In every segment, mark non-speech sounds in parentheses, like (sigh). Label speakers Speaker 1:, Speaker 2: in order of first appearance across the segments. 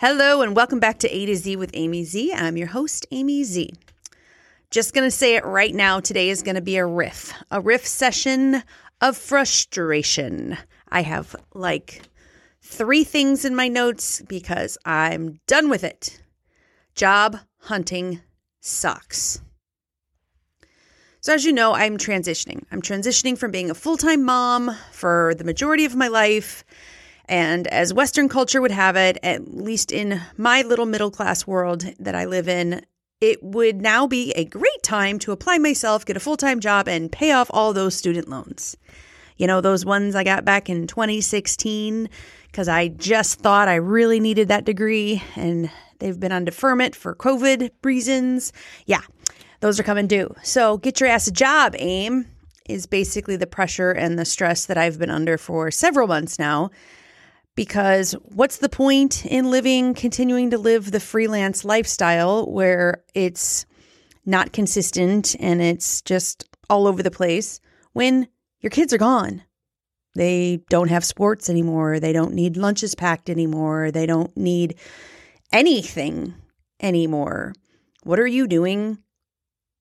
Speaker 1: Hello, and welcome back to A to Z with Amy Z. I'm your host, Amy Z. Just going to say it right now. Today is going to be a riff, a riff session of frustration. I have like three things in my notes because I'm done with it. Job hunting sucks. So, as you know, I'm transitioning. I'm transitioning from being a full time mom for the majority of my life and as Western culture would have it, at least in my little middle class world that I live in, it would now be a great time to apply myself, get a full time job, and pay off all those student loans. You know, those ones I got back in 2016 because I just thought I really needed that degree and they've been on deferment for COVID reasons. Yeah, those are coming due. So get your ass a job, AIM, is basically the pressure and the stress that I've been under for several months now because what's the point in living, continuing to live the freelance lifestyle where it's not consistent and it's just all over the place when your kids are gone? They don't have sports anymore. They don't need lunches packed anymore. They don't need anything anymore. What are you doing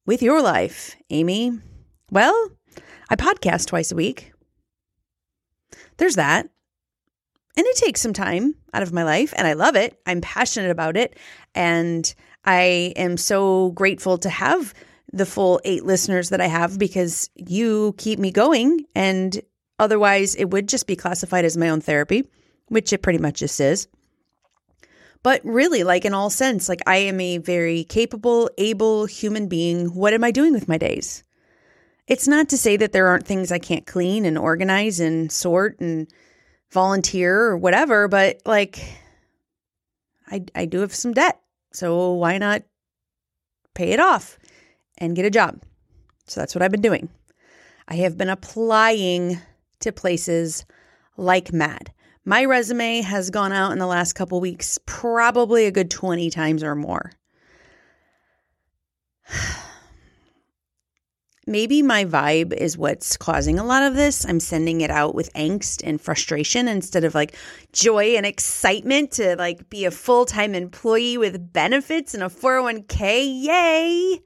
Speaker 1: with your life, Amy? Well, I podcast twice a week. There's that. And it takes some time out of my life, and I love it. I'm passionate about it. And I am so grateful to have the full eight listeners that I have because you keep me going. And otherwise, it would just be classified as my own therapy, which it pretty much just is. But really, like in all sense, like I am a very capable, able human being. What am I doing with my days? It's not to say that there aren't things I can't clean and organize and sort and volunteer or whatever, but like I I do have some debt. So why not pay it off and get a job? So that's what I've been doing. I have been applying to places like mad. My resume has gone out in the last couple weeks probably a good 20 times or more. (sighs) maybe my vibe is what's causing a lot of this. I'm sending it out with angst and frustration instead of like joy and excitement to like be a full-time employee with benefits and a 401k. Yay.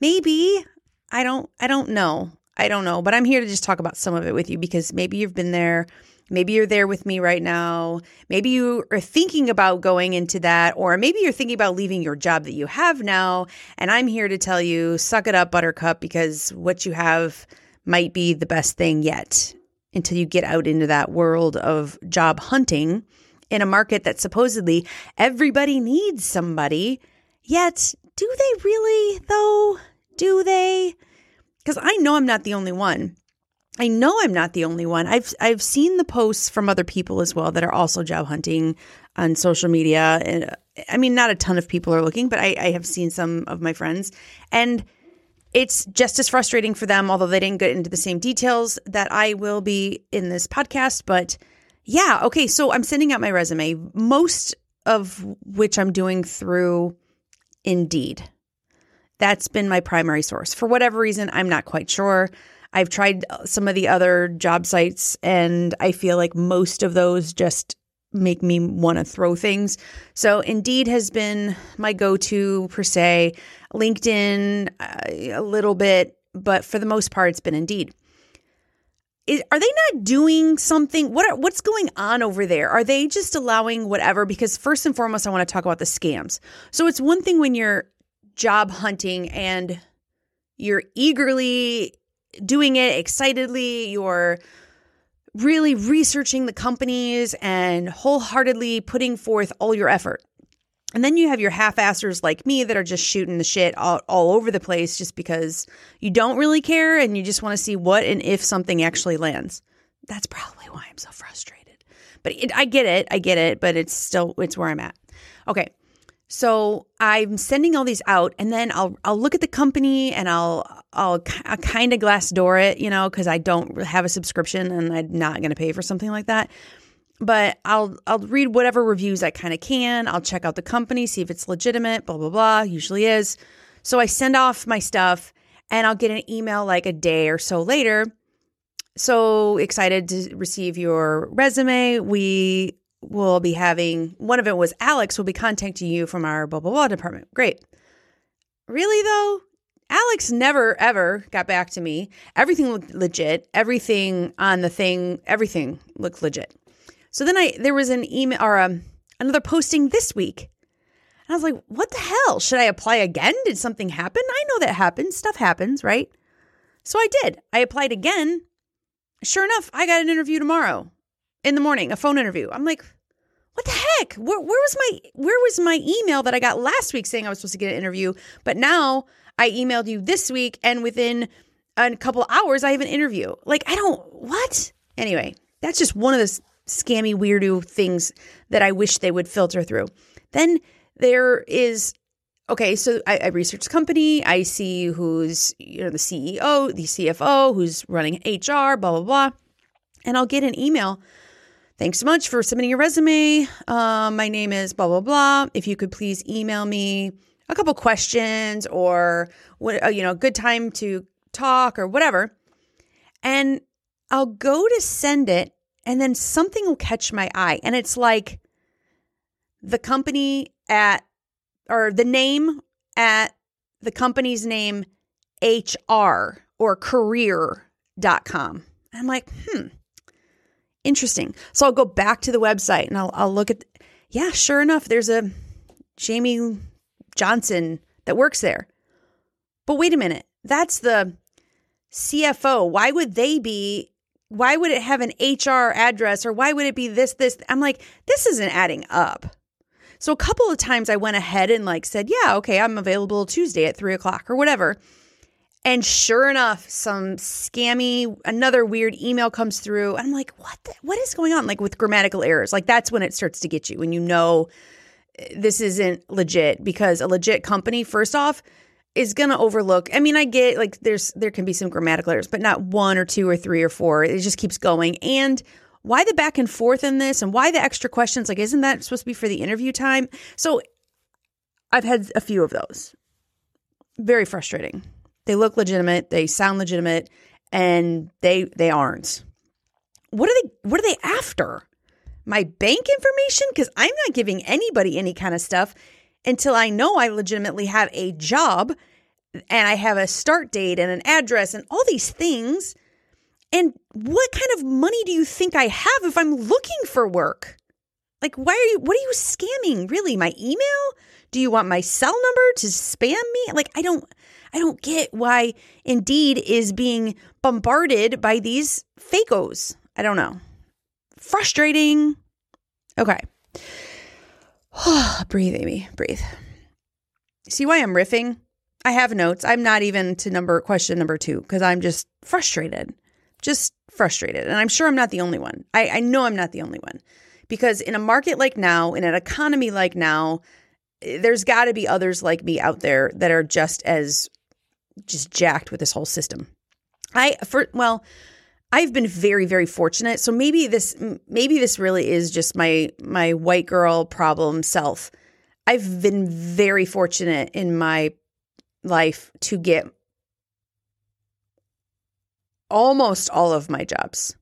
Speaker 1: Maybe. I don't I don't know. I don't know, but I'm here to just talk about some of it with you because maybe you've been there Maybe you're there with me right now. Maybe you are thinking about going into that, or maybe you're thinking about leaving your job that you have now. And I'm here to tell you, suck it up, Buttercup, because what you have might be the best thing yet until you get out into that world of job hunting in a market that supposedly everybody needs somebody. Yet, do they really, though? Do they? Because I know I'm not the only one. I know I'm not the only one. I've I've seen the posts from other people as well that are also job hunting on social media. And I mean, not a ton of people are looking, but I, I have seen some of my friends, and it's just as frustrating for them. Although they didn't get into the same details that I will be in this podcast, but yeah, okay. So I'm sending out my resume, most of which I'm doing through Indeed. That's been my primary source. For whatever reason, I'm not quite sure. I've tried some of the other job sites and I feel like most of those just make me want to throw things. So Indeed has been my go-to per se. LinkedIn uh, a little bit, but for the most part it's been Indeed. Is, are they not doing something? What are, what's going on over there? Are they just allowing whatever? Because first and foremost, I want to talk about the scams. So it's one thing when you're job hunting and you're eagerly doing it excitedly, you're really researching the companies and wholeheartedly putting forth all your effort. And then you have your half assers like me that are just shooting the shit all, all over the place just because you don't really care and you just want to see what and if something actually lands. That's probably why I'm so frustrated. But it, I get it. I get it. But it's still, it's where I'm at. Okay. So I'm sending all these out, and then I'll I'll look at the company and I'll I'll, kind of Glassdoor it, you know, because I don't have a subscription and I'm not going to pay for something like that. But I'll I'll read whatever reviews I kind of can. I'll check out the company, see if it's legitimate. Blah blah blah. Usually is. So I send off my stuff, and I'll get an email like a day or so later. So excited to receive your resume. We will be having one of it was Alex will be contacting you from our blah blah blah department. Great. Really though, Alex never ever got back to me. Everything looked legit. Everything on the thing, everything looked legit. So then I there was an email or um, another posting this week. And I was like, what the hell? Should I apply again? Did something happen? I know that happens. Stuff happens, right? So I did. I applied again. Sure enough, I got an interview tomorrow in the morning, a phone interview. I'm like, what the heck? Where, where was my where was my email that I got last week saying I was supposed to get an interview? But now I emailed you this week, and within a couple hours, I have an interview. Like, I don't what? Anyway, that's just one of the scammy weirdo things that I wish they would filter through. Then there is okay, so I, I research company. I see who's you know the CEO, the CFO, who's running HR, blah blah blah, and I'll get an email. Thanks so much for submitting your resume. Um, my name is blah blah blah. If you could please email me a couple questions or what uh, you know, a good time to talk or whatever, and I'll go to send it, and then something will catch my eye, and it's like the company at or the name at the company's name HR or career.com. I'm like, hmm, interesting. So I'll go back to the website and I'll, I'll look at, yeah, sure enough, there's a Jamie Johnson that works there. But wait a minute, that's the CFO. Why would they be? Why would it have an HR address or why would it be this, this? I'm like, this isn't adding up. So a couple of times I went ahead and like said, yeah, okay, I'm available Tuesday at three o'clock or whatever. And sure enough, some scammy, another weird email comes through. And I'm like, what? The, what is going on? Like with grammatical errors. Like that's when it starts to get you, when you know eh, this isn't legit because a legit company, first off, is going to overlook. I mean, I get like there's there can be some grammatical errors, but not one or two or three or four. It just keeps going. And why the back and forth in this and why the extra questions? Like, isn't that supposed to be for the interview time? So I've had a few of those. Very frustrating. They look legitimate, they sound legitimate, and they they aren't. What are they what are they after? My bank information? Because I'm not giving anybody any kind of stuff until I know I legitimately have a job and I have a start date and an address and all these things and what kind of money do you think I have if I'm looking for work? Like, why are you, what are you scamming? Really? My email? Do you want my cell number to spam me? Like, I don't, I don't get why Indeed is being bombarded by these fakos. I don't know. Frustrating. Okay. (sighs) breathe, Amy, breathe. See why I'm riffing? I have notes. I'm not even to number question number two because I'm just frustrated just frustrated. And I'm sure I'm not the only one. I, I know I'm not the only one. Because in a market like now, in an economy like now, eh, there's got to be others like me out there that are just as just jacked with this whole system. I for well, I've been very very fortunate. So maybe this maybe this really is just my my white girl problem self. I've been very fortunate in my life to get almost all of my jobs.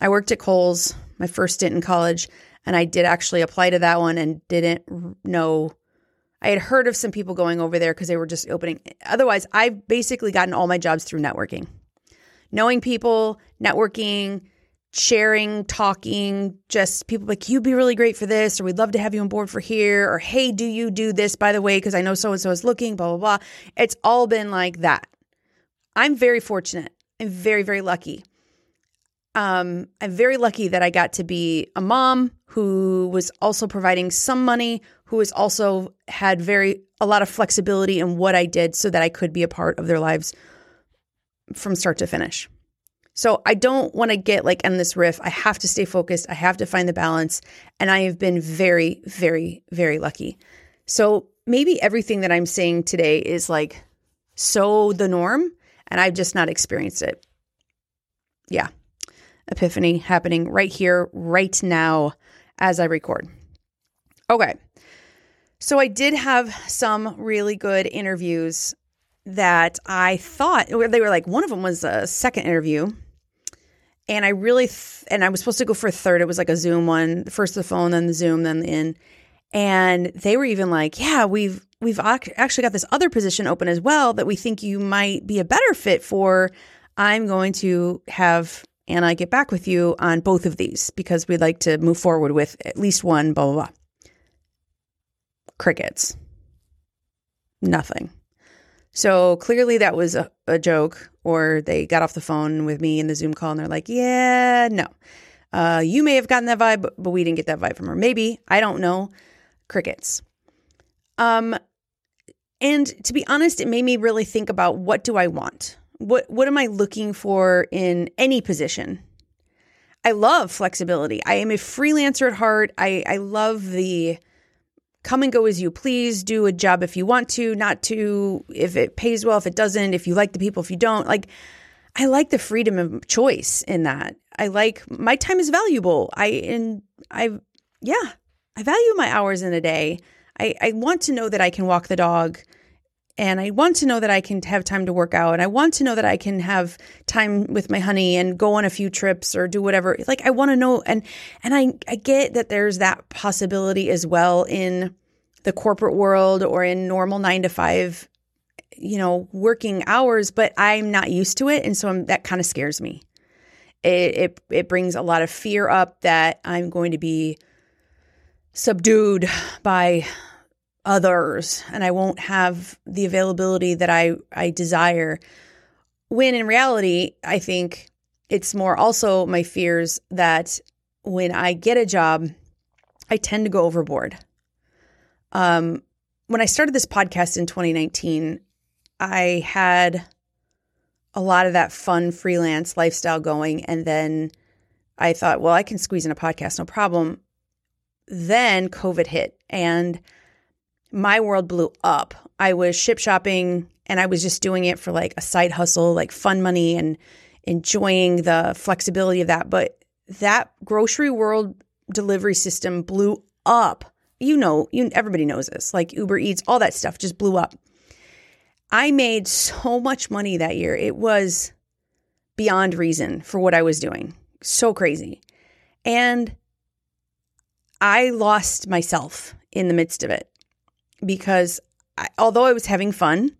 Speaker 1: I worked at Kohl's my first stint in college, and I did actually apply to that one and didn't know. I had heard of some people going over there because they were just opening. Otherwise, I've basically gotten all my jobs through networking, knowing people, networking, sharing, talking, just people like, you'd be really great for this, or we'd love to have you on board for here, or hey, do you do this, by the way, because I know so and so is looking, blah, blah, blah. It's all been like that. I'm very fortunate. I'm very, very lucky. Um, I'm very lucky that I got to be a mom who was also providing some money, who has also had very a lot of flexibility in what I did so that I could be a part of their lives from start to finish. So I don't want to get like in this riff. I have to stay focused. I have to find the balance. And I have been very, very, very lucky. So maybe everything that I'm saying today is like so the norm and I've just not experienced it. Yeah. Epiphany happening right here, right now, as I record. Okay. So I did have some really good interviews that I thought they were like one of them was a second interview and I really th- and I was supposed to go for a third. It was like a Zoom one, first the phone, then the Zoom, then the in. And they were even like, "Yeah, we've we've actually got this other position open as well that we think you might be a better fit for. I'm going to have Anna get back with you on both of these because we'd like to move forward with at least one, blah, blah, blah. Crickets. Nothing. So clearly that was a, a joke, or they got off the phone with me in the Zoom call and they're like, yeah, no. Uh, you may have gotten that vibe, but we didn't get that vibe from her. Maybe. I don't know. Crickets. Um, and to be honest, it made me really think about what do I want? What what am I looking for in any position? I love flexibility. I am a freelancer at heart. I, I love the come and go as you please, do a job if you want to, not to if it pays well, if it doesn't, if you like the people, if you don't. Like I like the freedom of choice in that. I like my time is valuable. I and I yeah, I value my hours in a day. I, I want to know that I can walk the dog and I want to know that I can have time to work out and I want to know that I can have time with my honey and go on a few trips or do whatever. Like I want to know and and I I get that there's that possibility as well in the corporate world or in normal 9 to 5 you know working hours, but I'm not used to it and so I'm, that kind of scares me. It, it it brings a lot of fear up that I'm going to be subdued by others and I won't have the availability that I, I desire. When in reality, I think it's more also my fears that when I get a job, I tend to go overboard. Um, when I started this podcast in 2019, I had a lot of that fun freelance lifestyle going. And then I thought, well, I can squeeze in a podcast, no problem. Then COVID hit and my world blew up. I was Shipt shopping and I was just doing it for like a side hustle, like fun money and enjoying the flexibility of that. But that grocery world delivery system blew up. You know, you everybody knows this. Like Uber Eats, all that stuff just blew up. I made so much money that year. It was beyond reason for what I was doing. So crazy. And I lost myself in the midst of it because I, although I was having fun,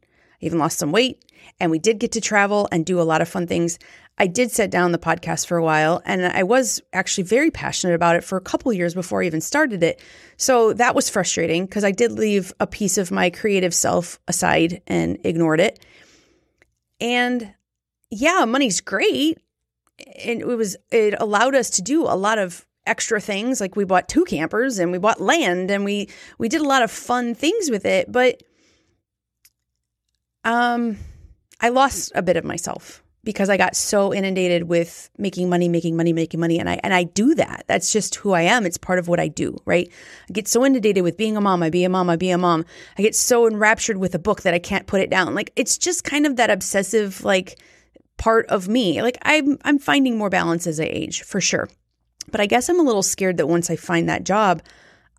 Speaker 1: I even lost some weight and we did get to travel and do a lot of fun things. I did set down the podcast for a while and I was actually very passionate about it for a couple years before I even started it. So that was frustrating because I did leave a piece of my creative self aside and ignored it. And yeah, money's great. And it was it allowed us to do a lot of extra things like we bought two campers and we bought land and we we did a lot of fun things with it but um I lost a bit of myself because I got so inundated with making money, making money, making money. And I and I do that. That's just who I am. It's part of what I do, right? I get so inundated with being a mom, I be a mom, I be a mom. I get so enraptured with a book that I can't put it down. Like it's just kind of that obsessive like part of me. Like I'm I'm finding more balance as I age, for sure. But I guess I'm a little scared that once I find that job,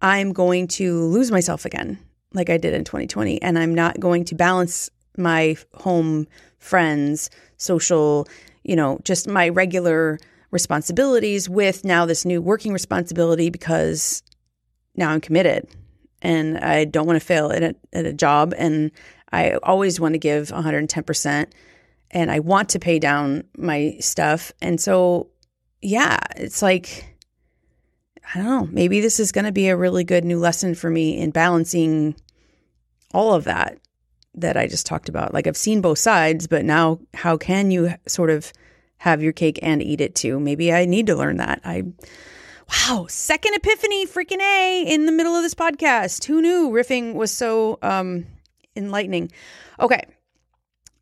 Speaker 1: I'm going to lose myself again, like I did in 2020. And I'm not going to balance my home, friends, social, you know, just my regular responsibilities with now this new working responsibility because now I'm committed and I don't want to fail at a, at a job. And I always want to give 110%. And I want to pay down my stuff. And so yeah, it's like, I don't know, maybe this is going to be a really good new lesson for me in balancing all of that that I just talked about. Like I've seen both sides, but now how can you sort of have your cake and eat it too? Maybe I need to learn that. I wow, second epiphany, freaking A in the middle of this podcast. Who knew riffing was so um enlightening? Okay.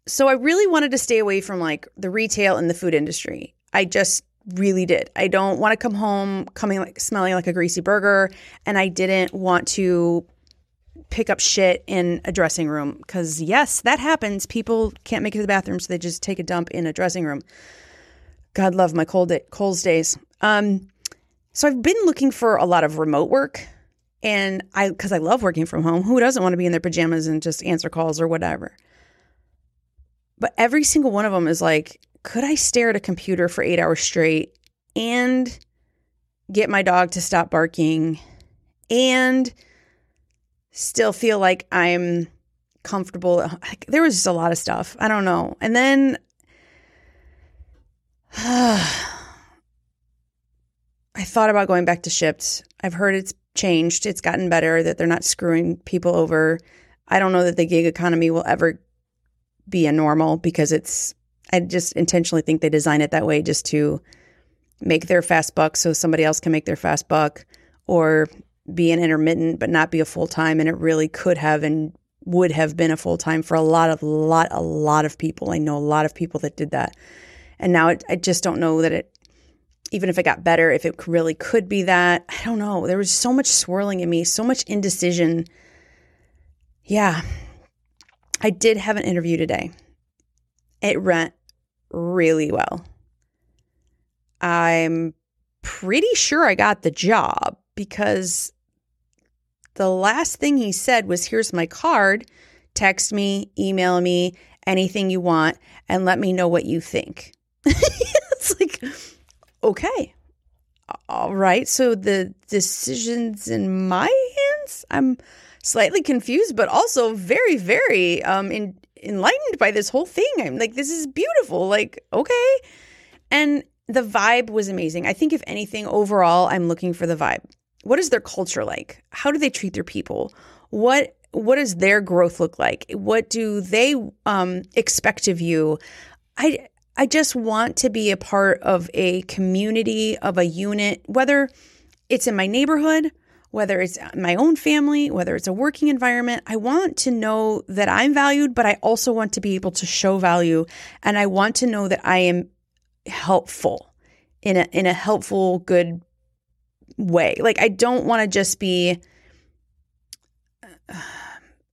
Speaker 1: So I really wanted to stay away from like the retail and the food industry. I just really did. I don't want to come home coming like smelling like a greasy burger and I didn't want to pick up shit in a dressing room cuz yes, that happens. People can't make it to the bathroom so they just take a dump in a dressing room. God love my Kohl's day, days. Um so I've been looking for a lot of remote work and I cuz I love working from home. Who doesn't want to be in their pajamas and just answer calls or whatever? But every single one of them is like could I stare at a computer for eight hours straight and get my dog to stop barking and still feel like I'm comfortable? Like, there was just a lot of stuff. I don't know. And then (sighs) I thought about going back to Shipt. I've heard it's changed, it's gotten better, that they're not screwing people over. I don't know that the gig economy will ever be a normal because it's, I just intentionally think they design it that way just to make their fast buck so somebody else can make their fast buck or be an intermittent but not be a full time. And it really could have and would have been a full time for a lot of, lot, a lot of people. I know a lot of people that did that. And now it, I just don't know that it even if it got better, if it really could be that. I don't know. There was so much swirling in me, so much indecision. Yeah. I did have an interview today. It went really well. I'm pretty sure I got the job because the last thing he said was here's my card, text me, email me, anything you want, and let me know what you think. (laughs) it's like, okay. All right. So the decision's in my hands. I'm slightly confused, but also very, very um, in, enlightened by this whole thing. I'm like, this is beautiful. Like, okay. And the vibe was amazing. I think, if anything, overall, I'm looking for the vibe. What is their culture like? How do they treat their people? What what does their growth look like? What do they um, expect of you? I I just want to be a part of a community, of a unit, whether it's in my neighborhood, whether it's my own family, whether it's a working environment. I want to know that I'm valued, but I also want to be able to show value. And I want to know that I am helpful in a, in a helpful, good way. Like, I don't want to just be. (sighs)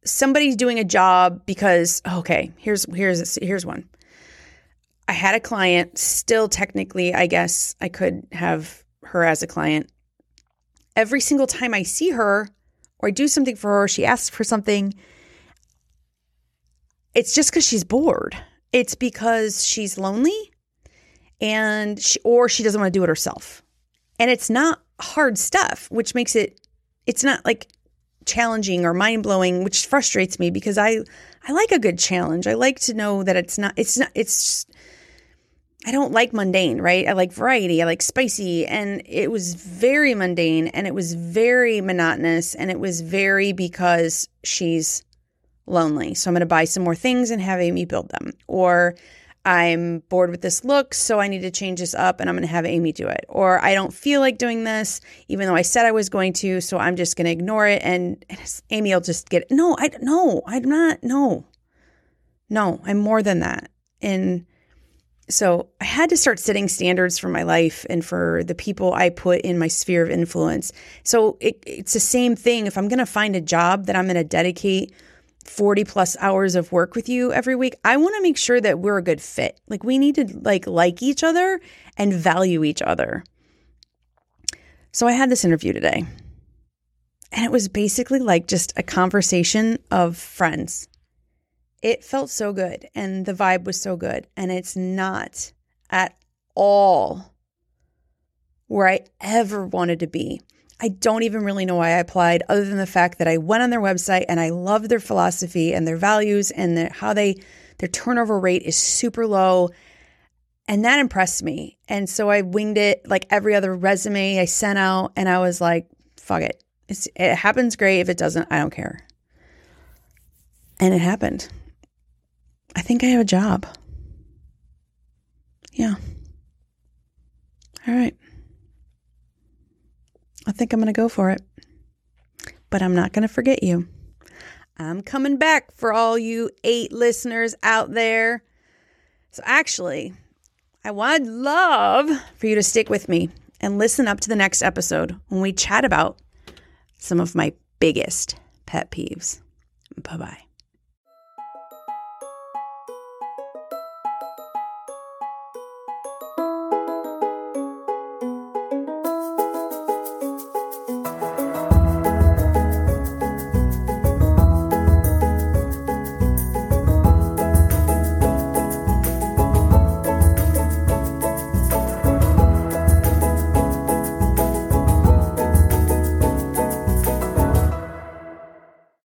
Speaker 1: somebody's doing a job because okay here's here's here's one I had a client, still technically, I guess I could have her as a client. Every single time I see her or I do something for her, she asks for something, it's just because she's bored. It's because she's lonely and she, or she doesn't want to do it herself. And it's not hard stuff, which makes it it's not like challenging or mind-blowing, which frustrates me because I I like a good challenge. I like to know that it's not it's not it's I don't like mundane, right? I like variety, I like spicy. And it was very mundane and it was very monotonous and it was very because she's lonely. So I'm going to buy some more things and have Amy build them. Or I'm bored with this look, so I need to change this up and I'm going to have Amy do it. Or I don't feel like doing this, even though I said I was going to, so I'm just going to ignore it and, Amy will just get it. No, I no, I'm not. No, no, I'm more than that. And so I had to start setting standards for my life and for the people I put in my sphere of influence. So it, it's the same thing. If I'm going to find a job that I'm going to dedicate 40 plus hours of work with you every week, I want to make sure that we're a good fit. Like we need to like like each other and value each other. So I had this interview today. And it was basically like just a conversation of friends it felt so good and the vibe was so good. And it's not at all where I ever wanted to be. I don't even really know why I applied, other than the fact that I went on their website and I loved their philosophy and their values and how they their turnover rate is super low. And that impressed me. And so I winged it like every other resume I sent out, and I was like, fuck it. It's, it happens great. If it doesn't, I don't care. And it happened. I think I have a job. Yeah. All right. I think I'm going to go for it. But I'm not going to forget you. I'm coming back for all you eight listeners out there. So, actually, I would love for you to stick with me and listen up to the next episode when we chat about some of my biggest pet peeves. Bye bye.